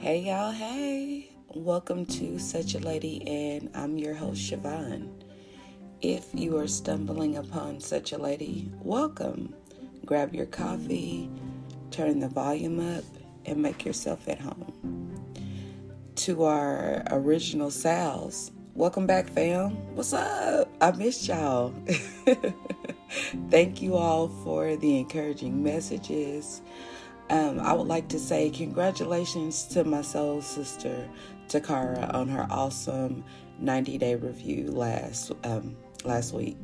Hey y'all, hey. Welcome to Such a Lady, and I'm your host, Siobhan. If you are stumbling upon such a lady, welcome. Grab your coffee, turn the volume up, and make yourself at home. To our original Sal's, welcome back, fam. What's up? I missed y'all. Thank you all for the encouraging messages. Um, I would like to say congratulations to my soul sister Takara on her awesome 90 day review last um, last week.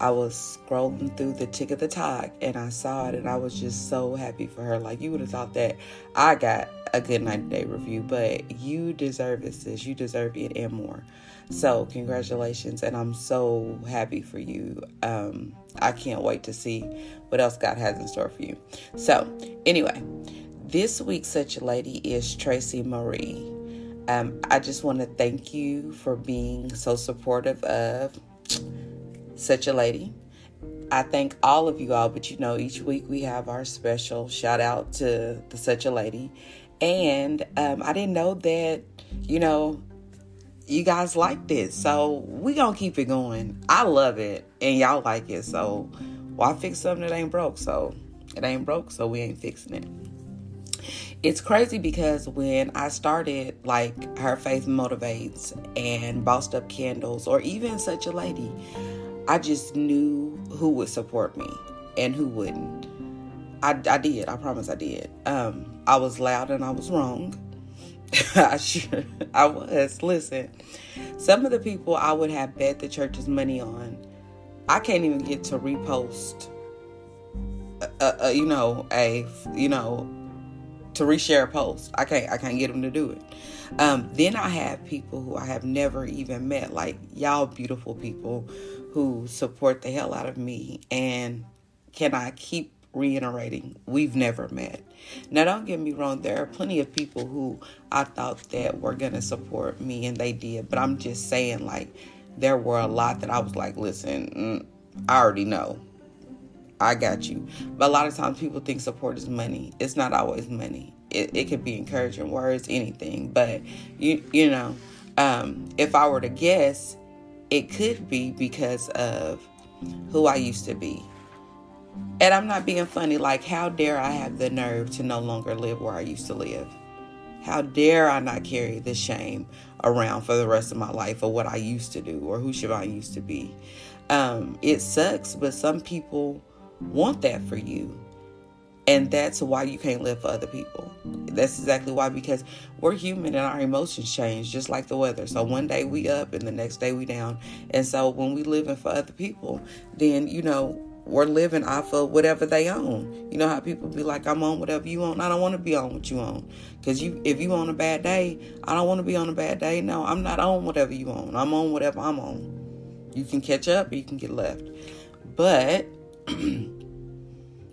I was scrolling through the tick of the talk and I saw it and I was just so happy for her. Like you would have thought that I got a good 90 day review, but you deserve it, sis. You deserve it and more. So congratulations and I'm so happy for you. Um, I can't wait to see what else God has in store for you. So anyway, this week's such a lady is Tracy Marie. Um, I just want to thank you for being so supportive of such a lady. I thank all of you all, but you know, each week we have our special shout out to the such a lady. And um, I didn't know that, you know, you guys like this. So we gonna keep it going. I love it and y'all like it. So why fix something that ain't broke? So it ain't broke, so we ain't fixing it. It's crazy because when I started like Her Faith Motivates and Bossed Up Candles or even Such a Lady, I just knew who would support me and who wouldn't. I, I did. I promise I did. Um, I was loud and I was wrong. I sure I was. Listen, some of the people I would have bet the church's money on, I can't even get to repost. A, a, you know, a you know, to reshare a post. I can't. I can't get them to do it. Um, then I have people who I have never even met, like y'all beautiful people who support the hell out of me. And can I keep reiterating, we've never met. Now, don't get me wrong, there are plenty of people who I thought that were going to support me, and they did. But I'm just saying, like, there were a lot that I was like, listen, mm, I already know. I got you. But a lot of times people think support is money. It's not always money. It, it could be encouraging words, anything. But, you, you know, um, if I were to guess, it could be because of who I used to be and I'm not being funny. Like, how dare I have the nerve to no longer live where I used to live? How dare I not carry the shame around for the rest of my life of what I used to do or who Siobhan used to be? Um, it sucks, but some people want that for you. And that's why you can't live for other people. That's exactly why, because we're human and our emotions change just like the weather. So one day we up and the next day we down. And so when we living for other people, then, you know, we're living off of whatever they own. You know how people be like, I'm on whatever you own. I don't want to be on what you own. Because you, if you on a bad day, I don't want to be on a bad day. No, I'm not on whatever you own. I'm on whatever I'm on. You can catch up or you can get left. But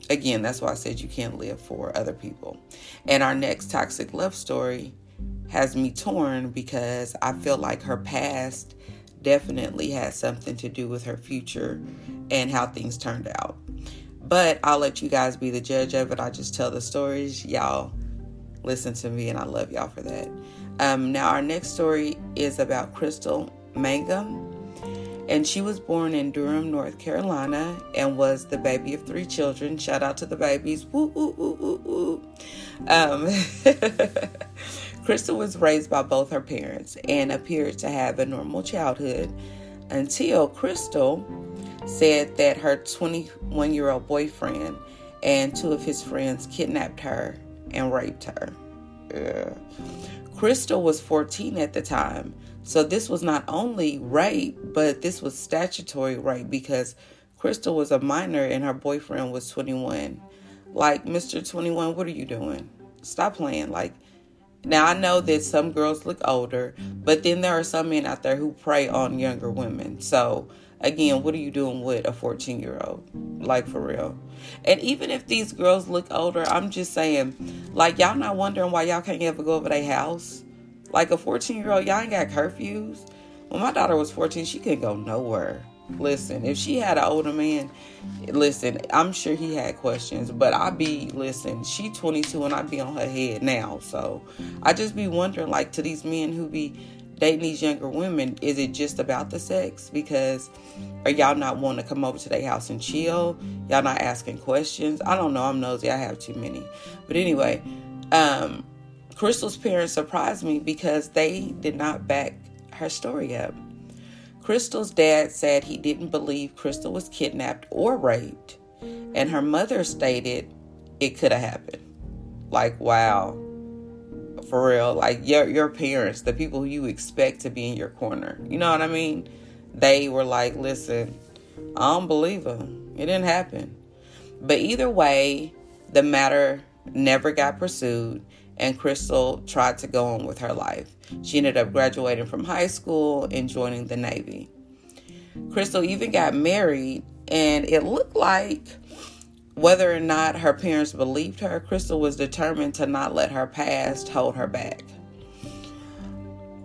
again, that's why I said you can't live for other people. And our next toxic love story has me torn because I feel like her past definitely had something to do with her future and how things turned out. But I'll let you guys be the judge of it. I just tell the stories. Y'all listen to me, and I love y'all for that. Um, now, our next story is about Crystal Mangum. And she was born in Durham, North Carolina, and was the baby of three children. Shout out to the babies. Woo, woo, woo, woo, woo. Um, Crystal was raised by both her parents and appeared to have a normal childhood until Crystal said that her 21 year old boyfriend and two of his friends kidnapped her and raped her. Yeah. Crystal was 14 at the time, so this was not only rape, but this was statutory rape because Crystal was a minor and her boyfriend was 21. Like, Mr. 21, what are you doing? Stop playing. Like, now I know that some girls look older, but then there are some men out there who prey on younger women. So, again, what are you doing with a 14 year old? Like, for real. And even if these girls look older, I'm just saying, like, y'all not wondering why y'all can't ever go over their house? Like, a 14 year old, y'all ain't got curfews. When my daughter was 14, she couldn't go nowhere. Listen, if she had an older man, listen, I'm sure he had questions, but I be listen, she 22 and I be on her head now. So I just be wondering, like, to these men who be dating these younger women, is it just about the sex? Because are y'all not wanting to come over to their house and chill? Y'all not asking questions? I don't know. I'm nosy. I have too many. But anyway, um, Crystal's parents surprised me because they did not back her story up. Crystal's dad said he didn't believe Crystal was kidnapped or raped, and her mother stated it could have happened. Like, wow. For real. Like your your parents, the people you expect to be in your corner. You know what I mean? They were like, listen, I don't believe them. It didn't happen. But either way, the matter never got pursued and Crystal tried to go on with her life. She ended up graduating from high school and joining the Navy. Crystal even got married, and it looked like whether or not her parents believed her, Crystal was determined to not let her past hold her back.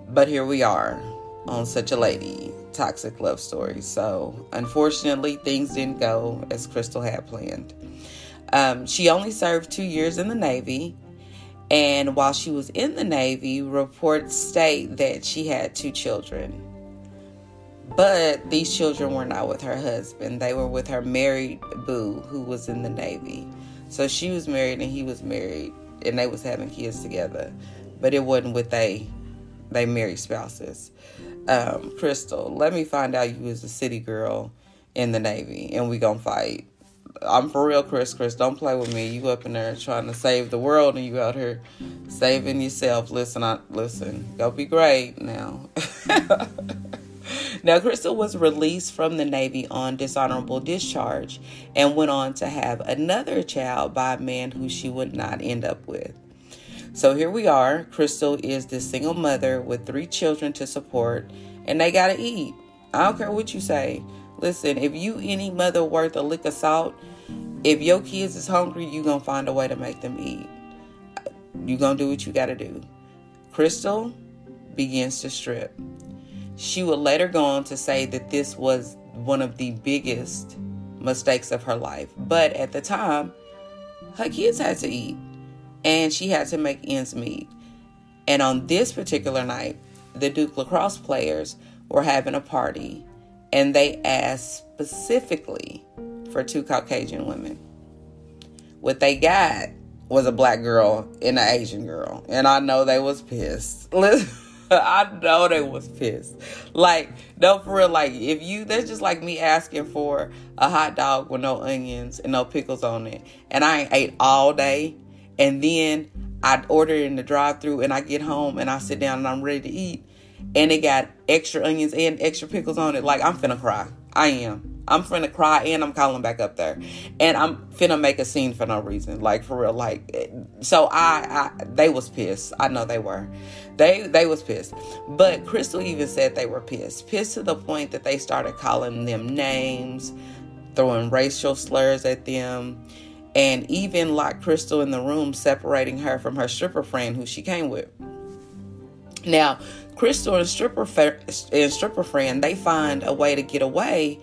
But here we are on such a lady toxic love story. So, unfortunately, things didn't go as Crystal had planned. Um, she only served two years in the Navy and while she was in the Navy, reports state that she had two children. But these children were not with her husband, they were with her married boo who was in the Navy. So she was married and he was married and they was having kids together. But it wasn't with they they married spouses. Um, Crystal, let me find out you was a city girl in the Navy and we gonna fight. I'm for real, Chris. Chris, don't play with me. You up in there trying to save the world, and you out here saving yourself. Listen, I listen. Go be great now. now, Crystal was released from the Navy on dishonorable discharge and went on to have another child by a man who she would not end up with. So here we are. Crystal is the single mother with three children to support, and they gotta eat. I don't care what you say. Listen, if you any mother worth a lick of salt, if your kids is hungry, you gonna find a way to make them eat. You gonna do what you gotta do. Crystal begins to strip. She would later go on to say that this was one of the biggest mistakes of her life. But at the time, her kids had to eat and she had to make ends meet. And on this particular night, the Duke lacrosse players were having a party and they asked specifically for two Caucasian women. What they got was a black girl and an Asian girl, and I know they was pissed. I know they was pissed. Like, no, for real. Like, if you, that's just like me asking for a hot dog with no onions and no pickles on it, and I ain't ate all day, and then I order in the drive-through, and I get home and I sit down and I'm ready to eat, and it got extra onions and extra pickles on it. Like, I'm finna cry. I am. I'm finna cry and I'm calling back up there. And I'm finna make a scene for no reason. Like for real. Like eh, so I, I they was pissed. I know they were. They they was pissed. But Crystal even said they were pissed. Pissed to the point that they started calling them names, throwing racial slurs at them, and even locked Crystal in the room, separating her from her stripper friend who she came with. Now, Crystal and stripper and stripper friend, they find a way to get away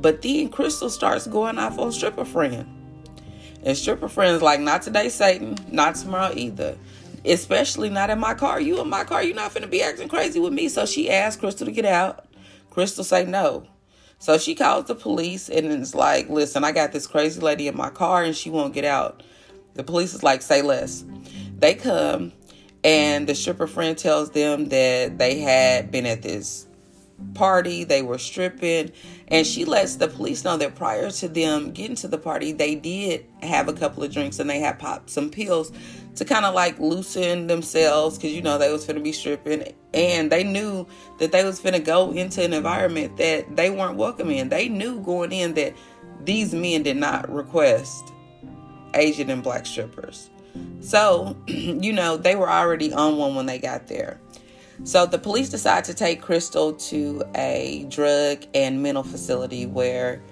but then Crystal starts going off on stripper friend. And stripper friend's like, not today, Satan. Not tomorrow either. Especially not in my car. You in my car, you're not finna be acting crazy with me. So she asked Crystal to get out. Crystal say no. So she calls the police and it's like, listen, I got this crazy lady in my car and she won't get out. The police is like, say less. They come and the stripper friend tells them that they had been at this party, they were stripping, and she lets the police know that prior to them getting to the party, they did have a couple of drinks and they had popped some pills to kind of like loosen themselves because you know they was gonna be stripping and they knew that they was gonna go into an environment that they weren't welcome in. They knew going in that these men did not request Asian and black strippers. So, you know, they were already on one when they got there. So the police decide to take Crystal to a drug and mental facility where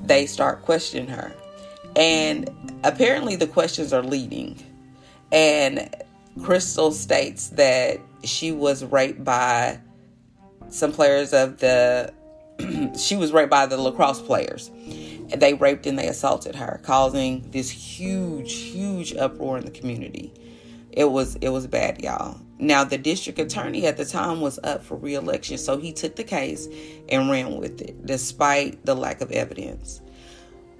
they start questioning her. And apparently the questions are leading. And Crystal states that she was raped by some players of the she was raped by the lacrosse players. They raped and they assaulted her, causing this huge, huge uproar in the community. It was it was bad, y'all. Now the district attorney at the time was up for re-election, so he took the case and ran with it, despite the lack of evidence.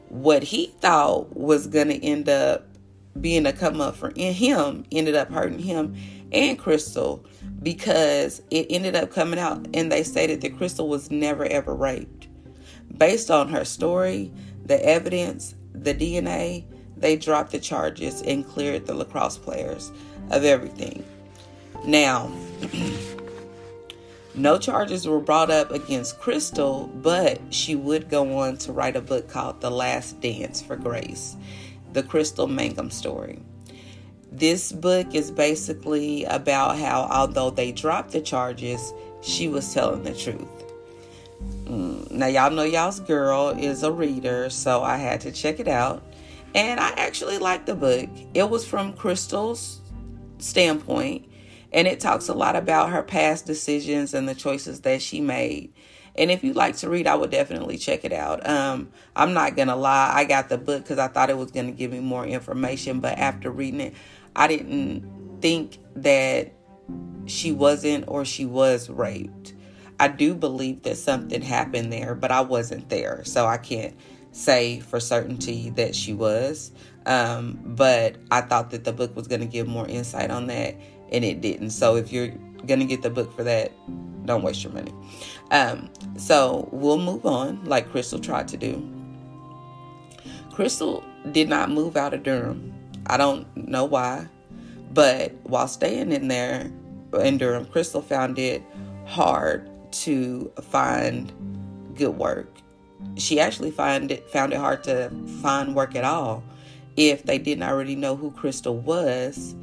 What he thought was gonna end up being a come up for him ended up hurting him and Crystal because it ended up coming out and they stated that Crystal was never ever raped. Based on her story, the evidence, the DNA, they dropped the charges and cleared the lacrosse players of everything. Now, no charges were brought up against Crystal, but she would go on to write a book called The Last Dance for Grace, the Crystal Mangum story. This book is basically about how, although they dropped the charges, she was telling the truth. Mm, now, y'all know y'all's girl is a reader, so I had to check it out. And I actually liked the book. It was from Crystal's standpoint, and it talks a lot about her past decisions and the choices that she made. And if you like to read, I would definitely check it out. Um, I'm not gonna lie, I got the book because I thought it was gonna give me more information, but after reading it, I didn't think that she wasn't or she was raped. I do believe that something happened there, but I wasn't there, so I can't say for certainty that she was. Um, but I thought that the book was going to give more insight on that, and it didn't. So if you're going to get the book for that, don't waste your money. Um, so we'll move on, like Crystal tried to do. Crystal did not move out of Durham. I don't know why, but while staying in there in Durham, Crystal found it hard to find good work. She actually find it found it hard to find work at all if they didn't already know who Crystal was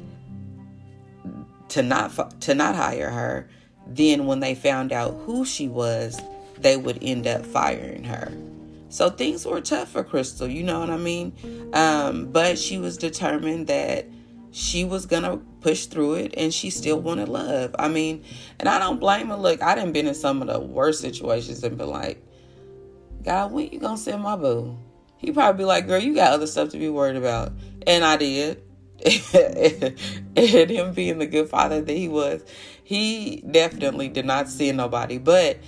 to not to not hire her. Then when they found out who she was, they would end up firing her. So things were tough for Crystal, you know what I mean? Um, but she was determined that she was gonna push through it and she still wanted love. I mean, and I don't blame her. Look, I didn't been in some of the worst situations and been like, God, when you gonna send my boo? He probably be like, girl, you got other stuff to be worried about. And I did. and him being the good father that he was, he definitely did not see nobody. But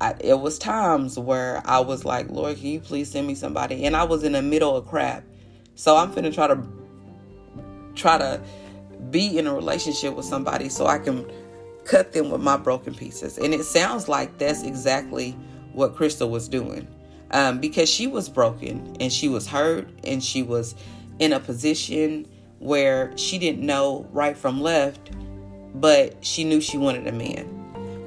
I, it was times where I was like, Lord, can you please send me somebody? And I was in the middle of crap. So I'm finna try to try to be in a relationship with somebody so I can cut them with my broken pieces. And it sounds like that's exactly what Crystal was doing. Um, because she was broken and she was hurt and she was in a position where she didn't know right from left, but she knew she wanted a man.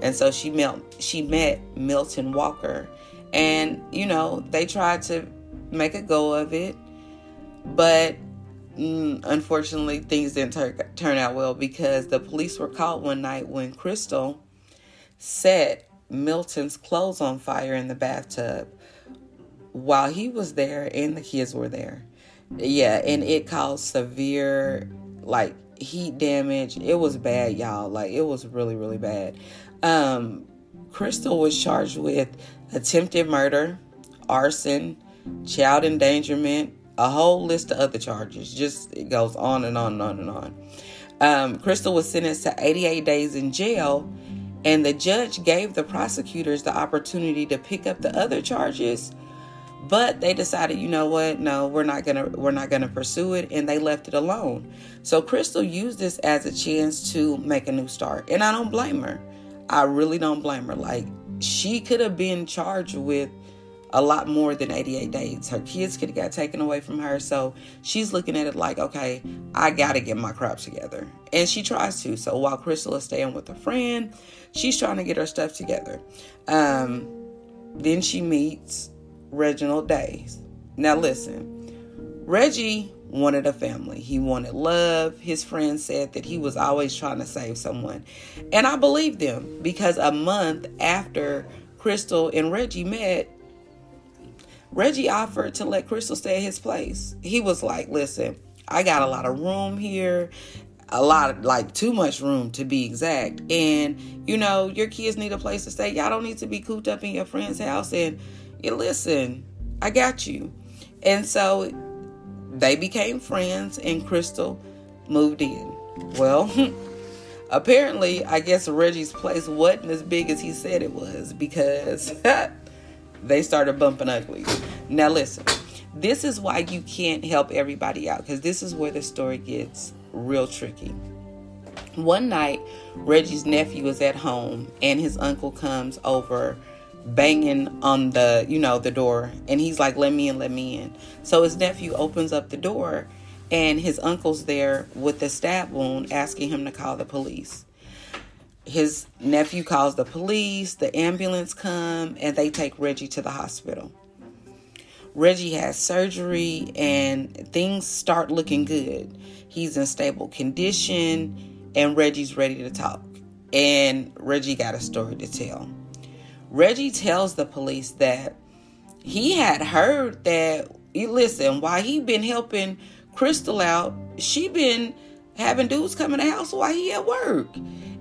And so she met she met Milton Walker, and you know they tried to make a go of it, but unfortunately things didn't tur- turn out well because the police were called one night when Crystal set Milton's clothes on fire in the bathtub while he was there and the kids were there. Yeah, and it caused severe like heat damage. It was bad, y'all. Like it was really, really bad. Um, Crystal was charged with attempted murder, arson, child endangerment, a whole list of other charges. Just it goes on and on and on and on. Um, Crystal was sentenced to 88 days in jail, and the judge gave the prosecutors the opportunity to pick up the other charges but they decided you know what no we're not gonna we're not gonna pursue it and they left it alone so crystal used this as a chance to make a new start and i don't blame her i really don't blame her like she could have been charged with a lot more than 88 days. Her kids could have got taken away from her. So she's looking at it like, okay, I got to get my crap together. And she tries to. So while Crystal is staying with a friend, she's trying to get her stuff together. Um, then she meets Reginald Days. Now, listen, Reggie wanted a family. He wanted love. His friends said that he was always trying to save someone. And I believe them because a month after Crystal and Reggie met, Reggie offered to let Crystal stay at his place. He was like, listen, I got a lot of room here, a lot of like too much room to be exact. And you know, your kids need a place to stay. Y'all don't need to be cooped up in your friend's house. And listen, I got you. And so they became friends, and Crystal moved in. Well, apparently, I guess Reggie's place wasn't as big as he said it was because they started bumping ugly. Now, listen, this is why you can't help everybody out because this is where the story gets real tricky. One night, Reggie's nephew is at home and his uncle comes over banging on the, you know, the door and he's like, "Let me in, let me in." So his nephew opens up the door and his uncle's there with a stab wound asking him to call the police his nephew calls the police, the ambulance come, and they take Reggie to the hospital. Reggie has surgery and things start looking good. He's in stable condition and Reggie's ready to talk. And Reggie got a story to tell. Reggie tells the police that he had heard that you listen, while he been helping Crystal out, she been having dudes come in the house while he at work.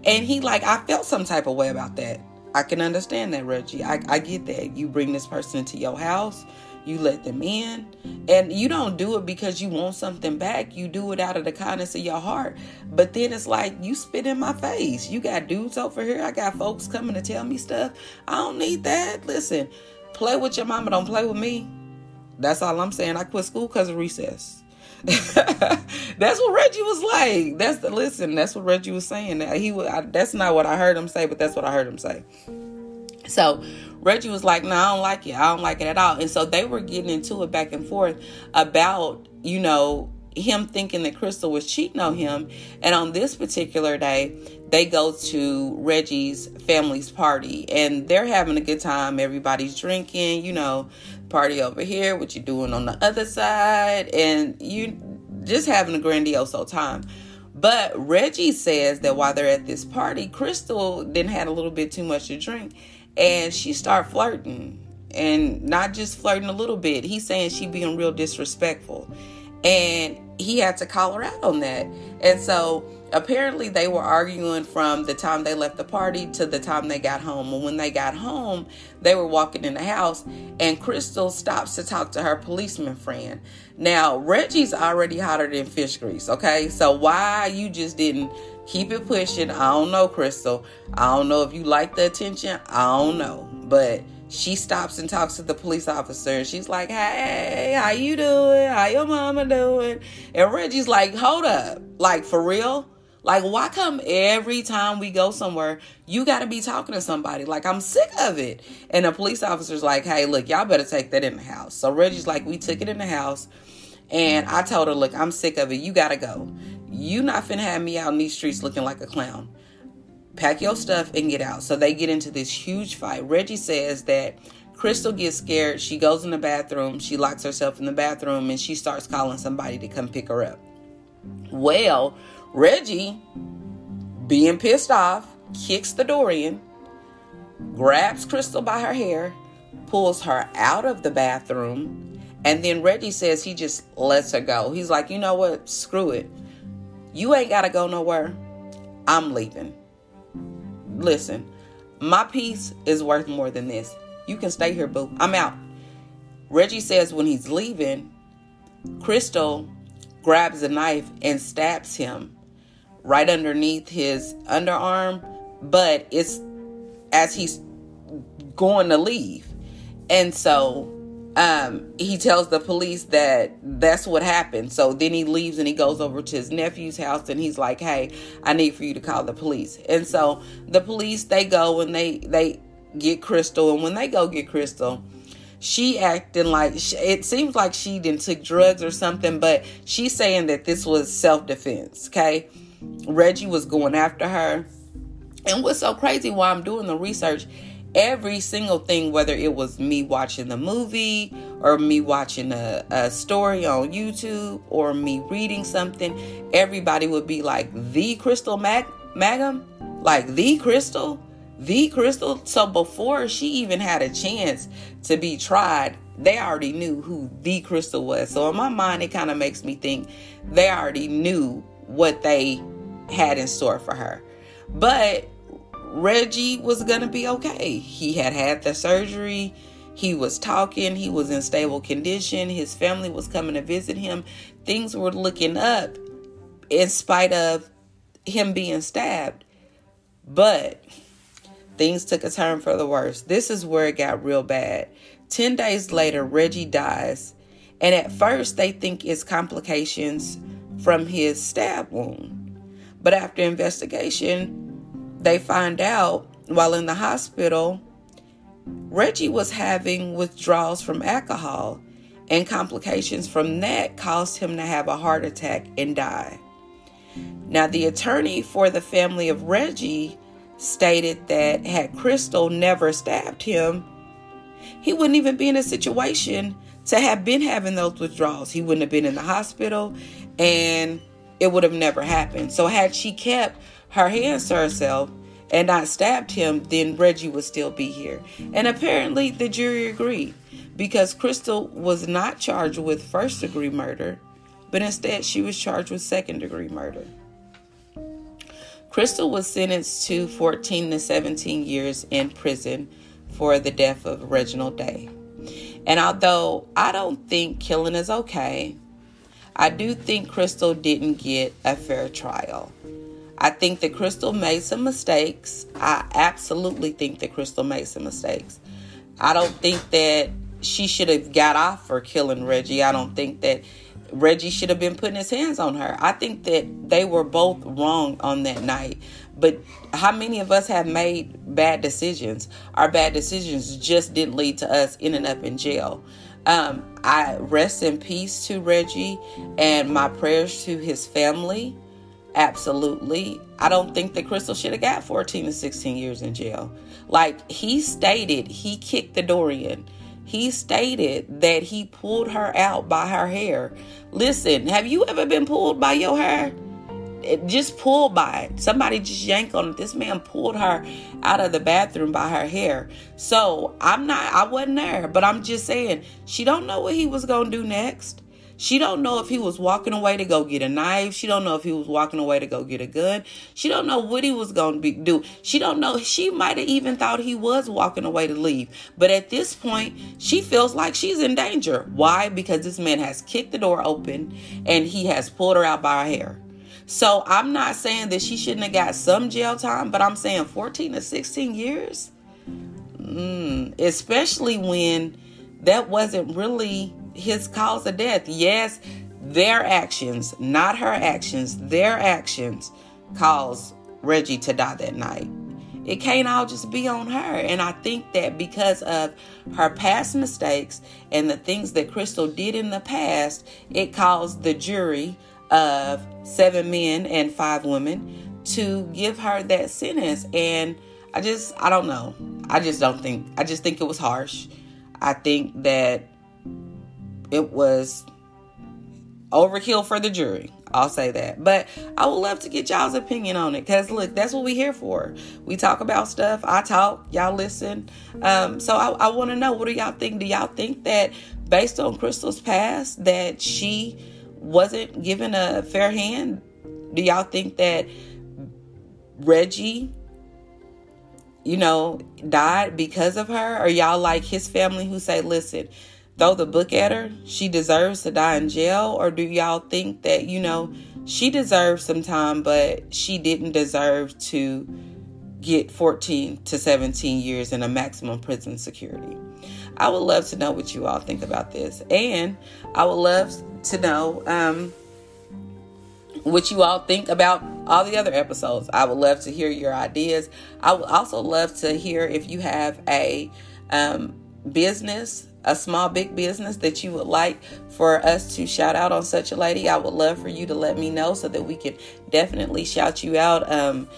And he like, I felt some type of way about that. I can understand that, Reggie. I, I get that. You bring this person into your house, you let them in, and you don't do it because you want something back. You do it out of the kindness of your heart. But then it's like, you spit in my face. You got dudes over here. I got folks coming to tell me stuff. I don't need that. Listen, play with your mama, don't play with me. That's all I'm saying. I quit school because of recess. that's what Reggie was like. That's the listen. That's what Reggie was saying. He I, that's not what I heard him say, but that's what I heard him say. So Reggie was like, "No, I don't like it. I don't like it at all." And so they were getting into it back and forth about you know him thinking that Crystal was cheating on him. And on this particular day, they go to Reggie's family's party and they're having a good time. Everybody's drinking, you know, party over here, what you doing on the other side, and you just having a grandiose time. But Reggie says that while they're at this party, Crystal then had a little bit too much to drink, and she started flirting, and not just flirting a little bit. He's saying she being real disrespectful, and he had to call her out on that. And so apparently they were arguing from the time they left the party to the time they got home. And when they got home, they were walking in the house and Crystal stops to talk to her policeman friend. Now, Reggie's already hotter than fish grease, okay? So why you just didn't keep it pushing? I don't know, Crystal. I don't know if you like the attention. I don't know. But she stops and talks to the police officer and she's like hey how you doing how your mama doing and reggie's like hold up like for real like why come every time we go somewhere you got to be talking to somebody like i'm sick of it and the police officer's like hey look y'all better take that in the house so reggie's like we took it in the house and i told her look i'm sick of it you gotta go you not finna have me out in these streets looking like a clown pack your stuff and get out. So they get into this huge fight. Reggie says that Crystal gets scared. She goes in the bathroom. She locks herself in the bathroom and she starts calling somebody to come pick her up. Well, Reggie, being pissed off, kicks the door in, grabs Crystal by her hair, pulls her out of the bathroom, and then Reggie says he just lets her go. He's like, you know what? Screw it. You ain't got to go nowhere. I'm leaving listen, my peace is worth more than this. You can stay here, boo. I'm out. Reggie says when he's leaving, Crystal grabs a knife and stabs him right underneath his underarm, but it's as he's going to leave. And so um, he tells the police that that's what happened. So then he leaves and he goes over to his nephew's house and he's like, "Hey, I need for you to call the police." And so the police they go and they they get Crystal, and when they go get Crystal, she acting like it seems like she didn't took drugs or something, but she's saying that this was self defense. Okay, Reggie was going after her, and what's so crazy while I'm doing the research, every single thing, whether it was me watching the movie or me watching a, a story on YouTube or me reading something, everybody would be like the Crystal Mag- Magum, like the Crystal the crystal. So before she even had a chance to be tried, they already knew who the crystal was. So in my mind, it kind of makes me think they already knew what they had in store for her. But Reggie was going to be okay. He had had the surgery. He was talking. He was in stable condition. His family was coming to visit him. Things were looking up in spite of him being stabbed. But things took a turn for the worse. This is where it got real bad. 10 days later, Reggie dies, and at first they think it's complications from his stab wound. But after investigation, they find out while in the hospital, Reggie was having withdrawals from alcohol, and complications from that caused him to have a heart attack and die. Now, the attorney for the family of Reggie stated that had Crystal never stabbed him, he wouldn't even be in a situation to have been having those withdrawals. He wouldn't have been in the hospital and it would have never happened. So, had she kept her hands to herself and not stabbed him, then Reggie would still be here. And apparently, the jury agreed because Crystal was not charged with first degree murder, but instead she was charged with second degree murder. Crystal was sentenced to 14 to 17 years in prison for the death of Reginald Daye. And although I don't think killing is okay, I do think Crystal didn't get a fair trial. I think that Crystal made some mistakes. I absolutely think that Crystal made some mistakes. I don't think that she should have got off for killing Reggie. I don't think that Reggie should have been putting his hands on her. I think that they were both wrong on that night. But how many of us have made bad decisions? Our bad decisions just didn't lead to us ending up in jail. Um, I rest in peace to Reggie and my prayers to his family. Absolutely. I don't think that Crystal should have got 14 to 16 years in jail. Like he stated, he kicked the door in he stated that he pulled her out by her hair. Listen, have you ever been pulled by your hair? It just pulled by it. Somebody just yanked on it. This man pulled her out of the bathroom by her hair. So I'm not, I wasn't there, but I'm just saying she don't know what he was gonna do next. She don't know if he was walking away to go get a knife. She don't know if he was walking away to go get a gun. She don't know what he was going to be do. She don't know. She might have even thought he was walking away to leave. But at this point, she feels like she's in danger. Why? Because this man has kicked the door open and he has pulled her out by her hair. So I'm not saying that she shouldn't have got some jail time, but I'm saying 14 to 16 years. Mm, especially when that wasn't really his cause of death. Yes, their actions, not her actions, their actions caused Reggie to die that night. It can't all just be on her. And I think that because of her past mistakes and the things that Crystal did in the past, it caused the jury of seven men and five women to give her that sentence. And I just, I don't know. I just don't think, I just think it was harsh. I think that it was overkill for the jury. I'll say that. But I would love to get y'all's opinion on it because, look, that's what we here for. We talk about stuff. I talk, y'all listen. Um, so I, I want to know what do y'all think? Do y'all think that based on Crystal's past, that she wasn't given a fair hand? Do y'all think that Reggie, you know, died because of her? Or y'all like his family who say, listen, throw the book at her, she deserves to die in jail? Or do y'all think that, you know, she deserves some time, but she didn't deserve to get 14 to 17 years in a maximum prison security? I would love to know what you all think about this. And I would love to know um, what you all think about all the other episodes. I would love to hear your ideas. I would also love to hear if you have a um, business, a small, big business that you would like for us to shout out on such a lady. I would love for you to let me know so that we can definitely shout you out. Um,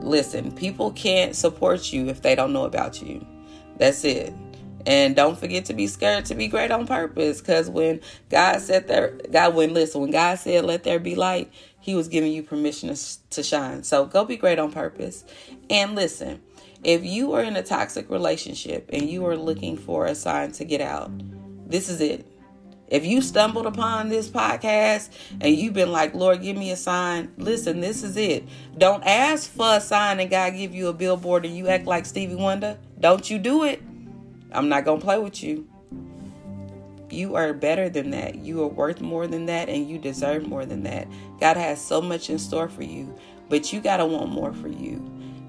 listen, people can't support you if they don't know about you. That's it. And don't forget to be scared to be great on purpose. Because when God said there, God, when listen, when God said, let there be light, He was giving you permission to, to shine. So go be great on purpose. And listen, if you are in a toxic relationship and you are looking for a sign to get out, this is it. If you stumbled upon this podcast and you've been like, Lord, give me a sign, listen, this is it. Don't ask for a sign and God give you a billboard and you act like Stevie Wonder. Don't you do it. I'm not going to play with you. You are better than that. You are worth more than that and you deserve more than that. God has so much in store for you, but you got to want more for you.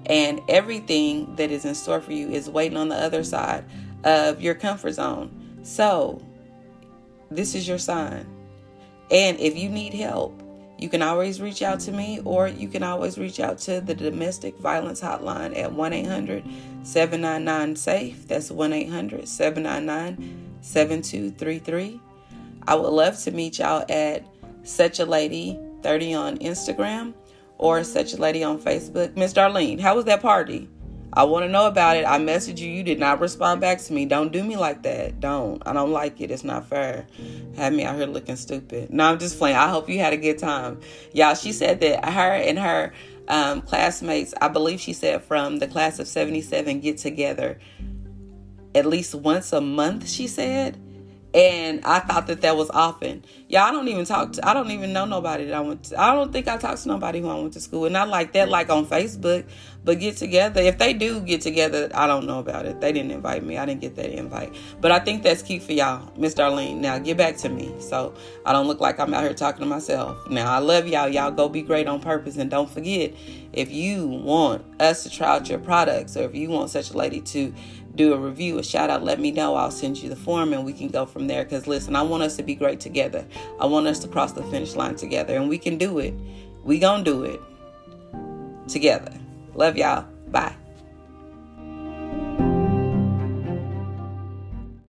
And everything that is in store for you is waiting on the other side of your comfort zone. So, this is your sign. And if you need help, you can always reach out to me or you can always reach out to the domestic violence hotline at 1 800 799 SAFE. That's 1 800 799 7233. I would love to meet y'all at Such a Lady 30 on Instagram or Such a Lady on Facebook. Miss Darlene, how was that party? I want to know about it. I messaged you. You did not respond back to me. Don't do me like that. Don't. I don't like it. It's not fair. Have me out here looking stupid. No, I'm just playing. I hope you had a good time. Y'all, she said that her and her um, classmates, I believe she said from the class of 77, get together at least once a month, she said and I thought that that was often. Yeah, I don't even talk to. I don't even know nobody that I went. To, I don't think I talked to nobody who I went to school with. Not like that, like on Facebook. But get together. If they do get together, I don't know about it. They didn't invite me. I didn't get that invite. But I think that's cute for y'all, Miss Darlene. Now get back to me, so I don't look like I'm out here talking to myself. Now I love y'all. Y'all go be great on purpose, and don't forget if you want us to try out your products, or if you want such a lady to do a review, a shout out, let me know. I'll send you the form and we can go from there. Because listen, I want us to be great together. I want us to cross the finish line together, and we can do it. We gonna do it together. Love y'all. Bye.